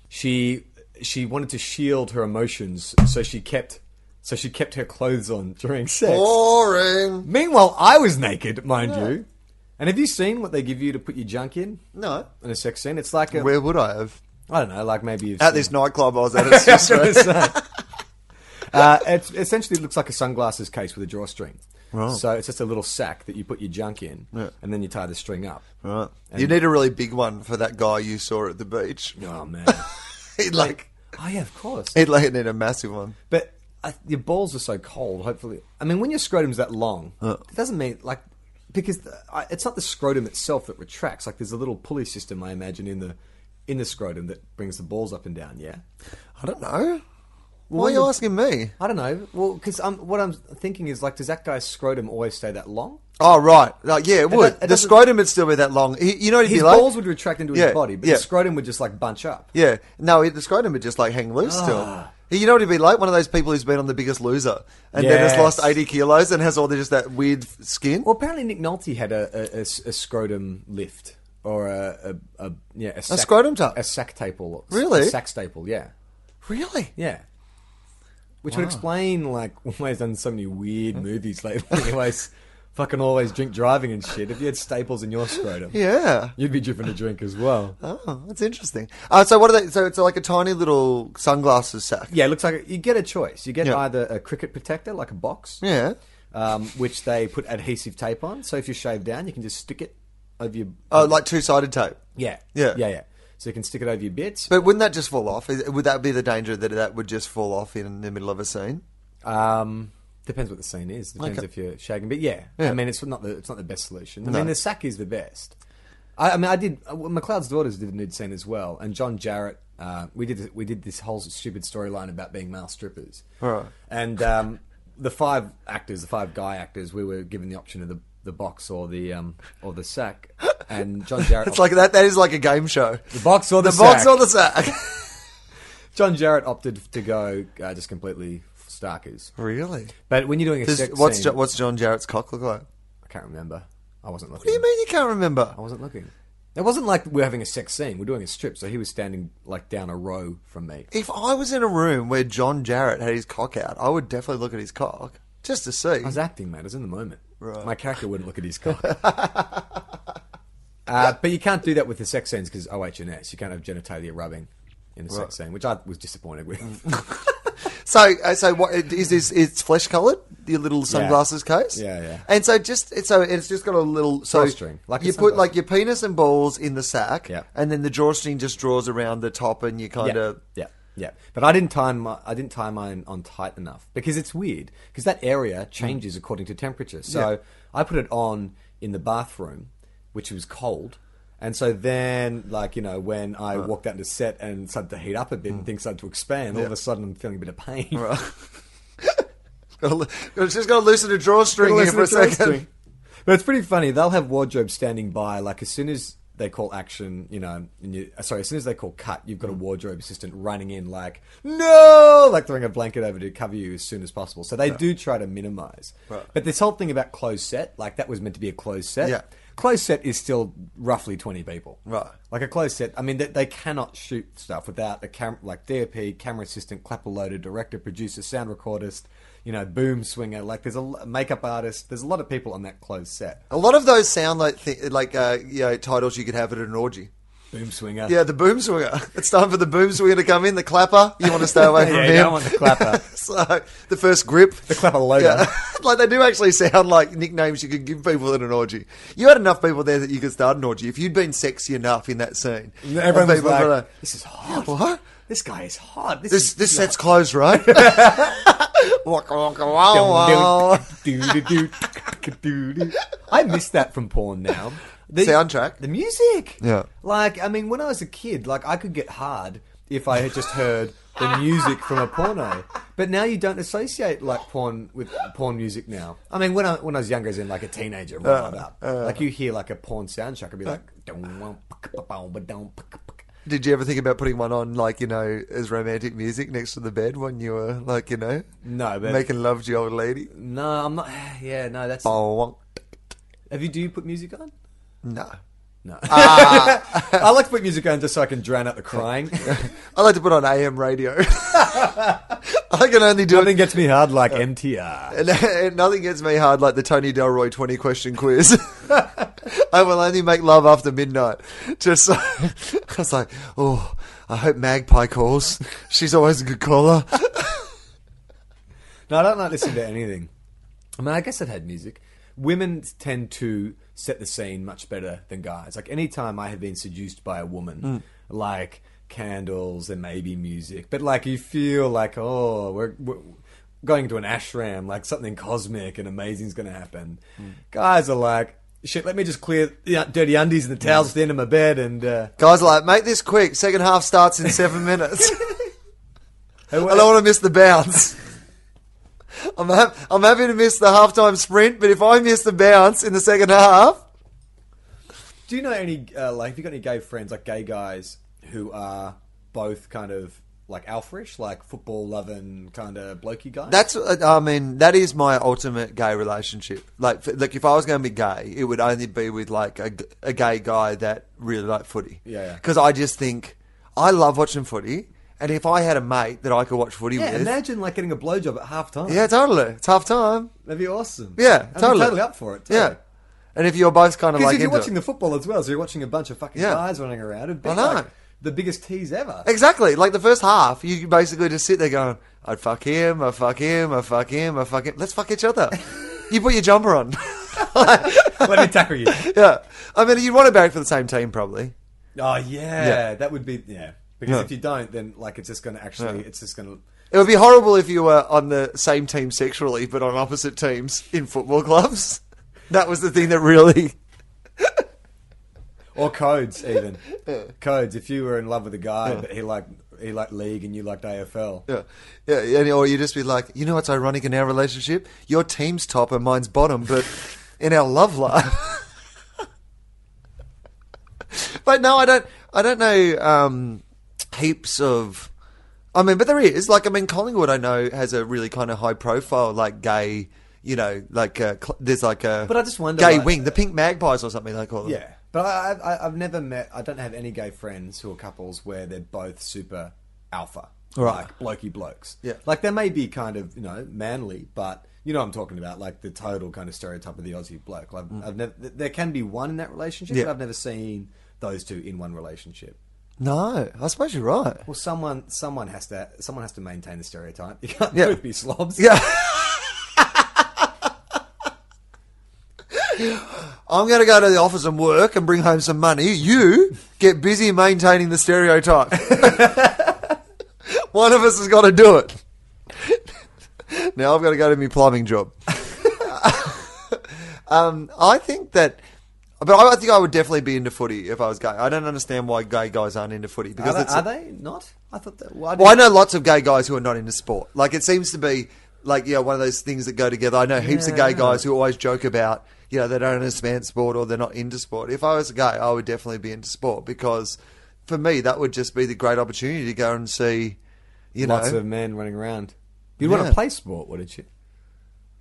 she she wanted to shield her emotions, so she kept so she kept her clothes on during sex. Boring. Meanwhile, I was naked, mind you. And have you seen what they give you to put your junk in No. in a sex scene? It's like a, Where would I have? I don't know, like maybe you've At seen- this nightclub I was at. It's just I was gonna say. uh, it essentially looks like a sunglasses case with a drawstring. Right. So it's just a little sack that you put your junk in, Yeah. and then you tie the string up. right. You need a really big one for that guy you saw at the beach. Oh man! He'd like, oh yeah, of course. he'd like need a massive one. But I, your balls are so cold. Hopefully, I mean, when your scrotum's that long, Uh. it doesn't mean like because the, I, it's not the scrotum itself that retracts. Like there's a little pulley system, I imagine, in the in the scrotum that brings the balls up and down. Yeah. I don't know. Why are you asking me? I don't know. Well, because I'm, what I'm thinking is like, does that guy's scrotum always stay that long? Oh, right. No, yeah, it would. it the doesn't- scrotum would still be that long. He, you know what he'd His be like? balls would retract into Yeah, his body, but yeah. the scrotum would just like bunch up. Yeah. No, it- the scrotum would just like hang loose Ah. You know what he'd be like? One of those people who's been on The Biggest Loser and then has Yes. lost 80 kilos and has all the, just that weird skin. Well, apparently Nick Nolte had a, a, a s- a scrotum lift or a, a, a yeah a, sac, scrotum tuck? a sac staple. Really? A sac staple, yeah, Really? yeah. Which would explain like why he's done so many weird movies lately. Anyways, fucking always drink driving and shit. If you had staples in your scrotum, Yeah. you'd be driven to drink as well. Oh, that's interesting. Uh, so what are they? So it's like a tiny little sunglasses sack. Yeah, it looks like you get a choice. You get Yeah. either a cricket protector, like a box, Yeah. um, which they put adhesive tape on. So if you shave down, you can just stick it over your. Oh, like two sided tape. yeah, Yeah. yeah, yeah. So you can stick it over your bits. But wouldn't that just fall off? Would that be the danger that that would just fall off in the middle of a scene? Um, depends what the scene is. Depends Okay. if you're shagging. But yeah, Yeah. I mean, it's not the it's not the best solution. I No. mean, the sack is the best. I, I mean, I did. uh, McLeod's daughters did a nude scene as well, and John Jarratt. Uh, we did we did this whole stupid storyline about being male strippers. Right. And um, the five actors, the five guy actors, we were given the option of the the box or the um or the sack. And John Jarratt, It's like that. That is like a game show. the box or the, The box sack. or the sack. John Jarratt opted to go uh, just completely starkers. really? But when you're doing a Does- sex what's scene, Jo- what's John Jarratt's cock look like? I can't remember. I wasn't looking. What do you mean you can't remember? I wasn't looking. It wasn't like we're having a sex scene. We're doing a strip, so he was standing like down a row from me. If I was in a room where John Jarratt had his cock out, I would definitely look at his cock just to see. I was acting, mate. I was in the moment. Right. My character wouldn't look at his cock. uh, but you can't do that with the sex scenes because OHS. You can't have genitalia rubbing in a Right. sex scene, which I was disappointed with. So, uh, so what is this? It's flesh coloured. Your little sunglasses case. Yeah, yeah. And so just so it's just got a little so Drawstring, like a you put sunglass. like your penis and balls in the sack. Yeah. And then the drawstring just draws around the top, and you kind yeah, of yeah, yeah. But I didn't time my I didn't tie mine on tight enough because it's weird because that area changes according to temperature. So. I put it on in the bathroom, which was cold. And so then, like, you know, when I walked out into set and started to heat up a bit and things started to expand, all of Mm. A sudden I'm feeling a bit of pain. Right. just got to loosen the drawstring here for a second. But it's pretty funny. They'll have wardrobe standing by, like as soon as they call action, you know, and you, uh, sorry, as soon as they call cut, you've Mm. got a wardrobe assistant running in, like no, like throwing a blanket over to cover you as soon as possible. So they do try to minimize. Right. But this whole thing about closed set, like that was meant to be a closed set. Yeah. Closed set is still roughly twenty people. Right. Like a closed set. I mean, they, they cannot shoot stuff without a camera, like DOP, camera assistant, clapper loader, director, producer, sound recordist, you know, boom swinger. Like there's a makeup artist. There's a lot of people on that closed set. A lot of those sound like th- like uh, you know titles you could have at an orgy. Boom swinger. Yeah, the boom swinger. It's time for the boom swinger to come in. The clapper, you want to stay away from Yeah, him. you don't want the clapper. so the first grip, The clapper loader. Yeah, like they do actually sound like nicknames you could give people at an orgy. You had enough people there that you could start an orgy if you'd been sexy enough in that scene. Everyone was like, "This is hot. what? This guy is hot. This This is this set's closed, right? Waka, waka, wow, wow. I miss that from porn now. The Soundtrack? the music. Yeah. Like, I mean, when I was a kid, like I could get hard if I had just heard the music from a porno. But now you don't associate like porn with porn music now. I mean, when I when I was younger, as in like a teenager, uh, growing up, uh. like you hear like a porn soundtrack, I'd be uh. like, Did you ever think about putting one on, like you know, as romantic music next to the bed when you were like you know no, but making love to your old lady? no, I'm not. Yeah, no, that's. Have you do you put music on? No. No. Ah. I like to put music on just so I can drown out the crying. I like to put on AM radio. I can only do Nothing it. gets me hard like MTR. And, and nothing gets me hard like the Tony Delroy 20 question quiz. I will only make love after midnight. Just so, I was like, oh, I hope Magpie calls. She's always a good caller. No, I don't like listening to anything. I mean, I guess I've had music. Women tend to set the scene much better than guys. Like anytime I have been seduced by a woman, like candles and maybe music, but like you feel like oh, we're, we're going to an ashram, like something cosmic and amazing is going to happen. Guys are like. Shit, let me just clear the dirty undies and the towels at the end of my bed and uh, Guys are like, make this quick. Second half starts in seven minutes. I I don't want to miss the bounce. I'm, hap- I'm happy to miss the halftime sprint, but if I miss the bounce in the second half, Do you know any uh, like? Have you got any gay friends, like gay guys, who are both kind of like alphaish, like football loving kind of blokey guys? That's, uh, I mean, that is my ultimate gay relationship. Like, f- like if I was going to be gay, it would only be with like a, g- a gay guy that really liked footy. Yeah, yeah. Because I just think I love watching footy, and if I had a mate that I could watch footy yeah. with, Imagine like getting a blowjob at half time. yeah, totally, it's half time. that'd be awesome. Yeah, I'd be totally. totally up for it. Yeah, and if you're both kind of because like if you're into watching it. the football as well, so you're watching a bunch of fucking Yeah. guys running around. It'd be I know. like the biggest tease ever. Exactly. Like the first half, you basically just sit there going, I'd fuck him, I fuck him, I fuck him, I fuck him. Let's fuck each other. you put your jumper on. Let me tackle you. yeah. I mean, you'd want to back for the same team, probably. Oh yeah, Yeah. that would be yeah. Because Yeah. if you don't, then like it's just going to actually, Yeah. it's just going to. It would be horrible if you were on the same team sexually, but on opposite teams in football clubs. That was the thing that really. Or codes, even codes. If you were in love with a guy, but he liked he liked league and you liked AFL. Yeah. Yeah. and- Or you just be like, you know what's ironic in our relationship? Your team's top and mine's bottom, but in our love life. but no, I don't. I don't know um, heaps of. I mean, but there is like I mean, Collingwood. I know has a really kind of high profile, like gay. You know, like uh, cl- there's like a. But I just wonder, gay like- wing, the Pink Magpies or something they call them. Yeah, but I, I, I've never met. I don't have any gay friends who are couples where they're both super alpha, Right. Like blokey blokes. Yeah. like they may be kind of you know manly, but you know what I'm talking about, like the total kind of stereotype of the Aussie bloke. Like I've never. There can be one in that relationship, Mm. Yeah. but I've never seen those two in one relationship. No, I suppose you're right. Well, someone someone has to someone has to maintain the stereotype. You can't Yeah. both be slobs. Yeah. I'm going to go to the office and work and bring home some money. You get busy maintaining the stereotype. One of us has got to do it. Now I've got to go to my plumbing job. um, I think that, but I, I think I would definitely be into footy if I was gay. I don't understand why gay guys aren't into footy Are, they, are they not? I thought that. Well, I well, I know lots of gay guys who are not into sport. Like it seems to be like yeah, one of those things that go together. I know heaps of gay guys who always joke about you know they don't understand sport or they're not into sport. If I was a gay, I would definitely be into sport because for me that would just be the great opportunity to go and see you lots know lots of men running around. You'd want to play sport, wouldn't you?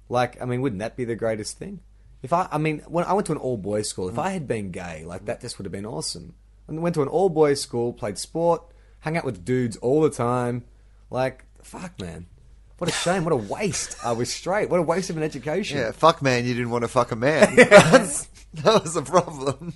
Like, I mean, wouldn't that be the greatest thing? If I, I mean, when I went to an all boys school, if mm. I had been gay, like that, this would have been awesome. I went to an all boys school, played sport, hung out with dudes all the time. Like, fuck, man, what a shame, what a waste. I was straight. What a waste of an education. yeah fuck man you didn't want to fuck a man that was the problem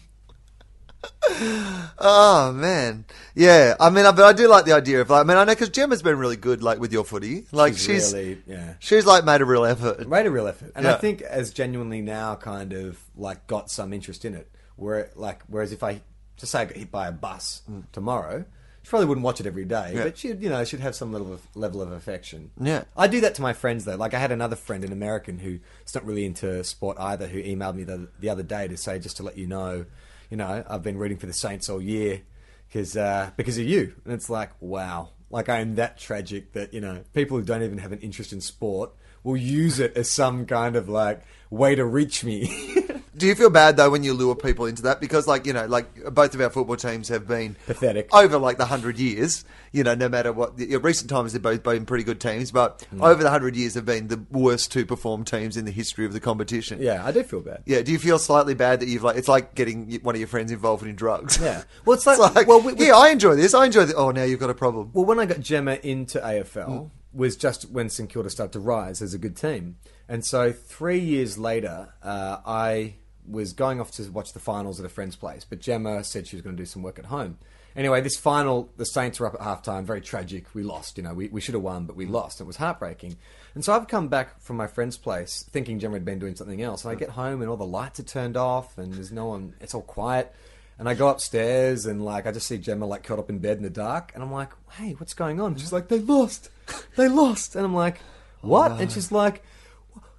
Oh man, yeah. I mean, I- but I do like the idea of like. I mean, I know because Gemma's been really good, like with your footy. Like she's She's she's, really, yeah. like made a real effort. made a real effort, and Yeah. I think as genuinely now kind of like got some interest in it. Where like whereas if I just say I got hit by a bus tomorrow, she probably wouldn't watch it every day, Mm. Yeah. but she'd you know she'd have some level of level of affection. Yeah. I do that to my friends though. Like I had another friend, an American, who's not really into sport either, who emailed me the, the other day to say just to let you know, you know, I've been rooting for the Saints all year because uh, because of you, and it's like wow, like I am that tragic that you know people who don't even have an interest in sport will use it as some kind of like way to reach me. Do you feel bad though when you lure people into that? Because like you know, like both of our football teams have been Pathetic. over like the hundred years. You know, no matter what. In recent times, they've both been pretty good teams, but Hmm. over the hundred years, have been the worst two perform teams in the history of the competition. yeah, I do feel bad. Yeah. Do you feel slightly bad that you've like? It's like getting one of your friends involved in drugs. Yeah. Well, it's like, It's like, well, we, we- yeah, I enjoy this. I enjoy the. Oh, now you've got a problem. Well, when I got Gemma into AFL Mm. was just when St Kilda started to rise as a good team, and so three years later, uh, I was going off to watch the finals at a friend's place, but Gemma said she was going to do some work at home. Anyway, this final, the Saints were up at halftime, very tragic. We lost, you know, we, we should have won, but we mm. lost. It was heartbreaking. And so I've come back from my friend's place thinking Gemma had been doing something else. And I get home and all the lights are turned off and there's no one, it's all quiet. And I go upstairs and like I just see Gemma like curled up in bed in the dark, and I'm like, "Hey, what's going on?" She's like, "They lost, they lost," and I'm like, oh, "What?" And she's like,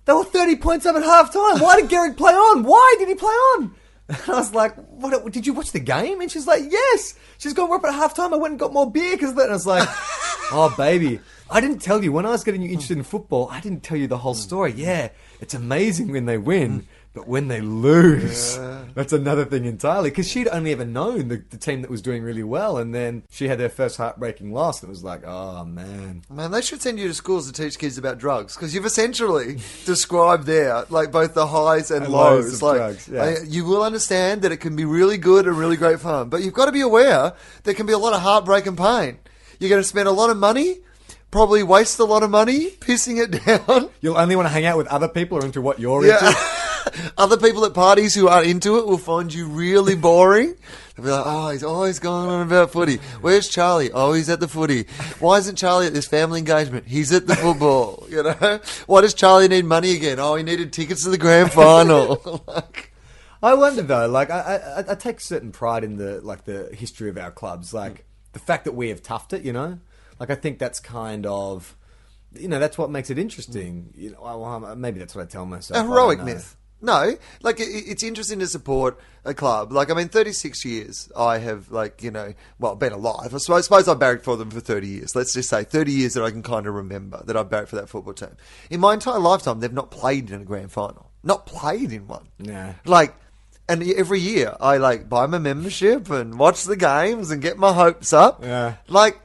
"They were 30 points up at half time. Why did Garrick play on? Why did he play on?" And I was like, "What? Did you watch the game?" And she's like, "Yes." She's going, "We're up at half time. I went and got more beer because that." And I was like, "Oh, baby." I didn't tell you when I was getting you interested in football. I didn't tell you the whole story. Yeah, it's amazing when they win, but when they lose, that's another thing entirely. Because she'd only ever known the, the team that was doing really well, and then she had their first heartbreaking loss, and it was like, oh man. Man, they should send you to schools to teach kids about drugs because you've essentially described there like both the highs and, And lows lows. like, drugs, yeah. I- you will understand that it can be really good and really great fun, but you've got to be aware there can be a lot of heartbreak and pain. You're going to spend a lot of money, probably waste a lot of money pissing it down. You'll only want to hang out with other people or into what you're into. Other people at parties who aren't into it will find you really boring. They'll be like, oh, he's always going on about footy. Where's Charlie? Oh, he's at the footy. Why isn't Charlie at this family engagement? He's at the football. You know? Why does Charlie need money again? Oh, he needed tickets to the grand final. like, I wonder though, like I, I, I take certain pride in the like the history of our clubs, like the fact that we have toughed it. You know, like I think that's kind of, you know, that's what makes it interesting. You know, well, maybe that's what I tell myself. a heroic myth. No, like it, it's interesting to support a club. Like I mean, thirty six years I have like you know well been alive. I suppose, I suppose I've barracked for them for thirty years. Let's just say thirty years that I can kind of remember that I've barracked for that football team. In my entire lifetime, they've not played in a grand final. Not played in one. Yeah. Like. And every year I like buy my membership and watch the games and get my hopes up. Yeah. Like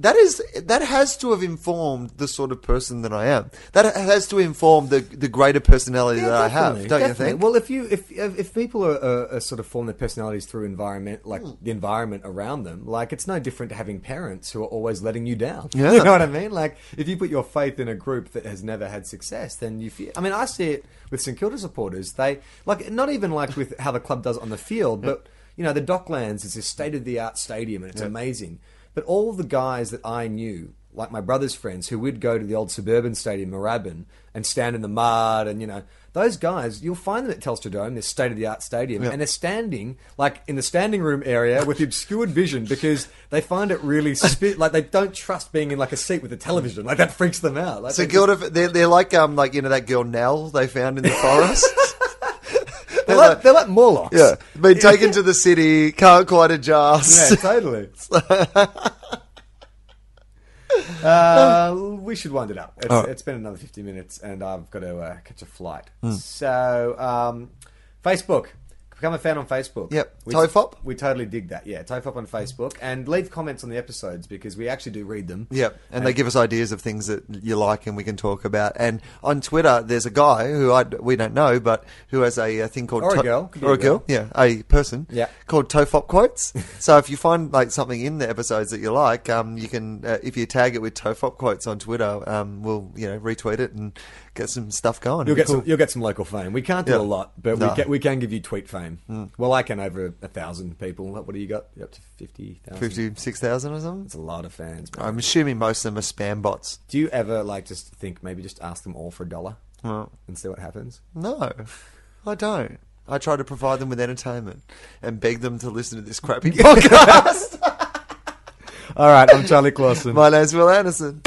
that is that has to have informed the sort of person that I am. That has to inform the the greater personality that I have, don't you think? Well, if you if if, people are, are, are sort of form their personalities through environment, like Hmm. the environment around them, like it's no different to having parents who are always letting you down. Yeah. You know what I mean? Like if you put your faith in a group that has never had success, then you feel. I mean, I see it with St Kilda supporters. They like not even like with how the club does on the field, but you know, the Docklands is a state of the art stadium and it's amazing. But all the guys that I knew, like my brother's friends, who would go to the old suburban stadium, Moorabbin, and stand in the mud, and you know, those guys, you'll find them at Telstra Dome, this state of the art stadium, Yeah. and they're standing like in the standing room area with obscured vision because they find it really spi- like they don't trust being in like a seat with a television. Like that freaks them out. Like So they just- Gilda, they're, they're like um like you know that girl Nell they found in the forest. They're like, they're like Morlocks. yeah, been taken to the city, can't quite adjust. Yeah, totally. uh, we should wind it up. It's, right. it's been another 50 minutes and I've got to uh, catch a flight. Hmm. So, um, Facebook. Become a fan on Facebook. Yep. We, Tofop? We totally dig that. Yeah, Tofop on Facebook. And leave comments on the episodes because we actually do read them. Yep, and they give us ideas of things that you like and we can talk about. And on Twitter, there's a guy who I we don't know, but who has a, uh thing called Or a To- girl. Or a a girl, girl. yeah, a person, Yeah. called Tofop quotes. so if you find like something in the episodes that you like, um, you can uh, if you tag it with Tofop quotes on Twitter, um, we'll you know retweet it and get some stuff going. You'll get some. You'll get some local fame. We can't do a lot, but No. we, can, we can give you tweet fame. fame. Well, I can over a thousand people. What do you got? You up to fifty thousand? 56,000 or something? It's a lot of fans. I'm assuming most of them are spam bots. do you ever like just think maybe just ask them all for a dollar Well, and see what happens? no, I don't. I try to provide them with entertainment and beg them to listen to this crappy podcast. All right, I'm Charlie Clausen. My name's Will Anderson.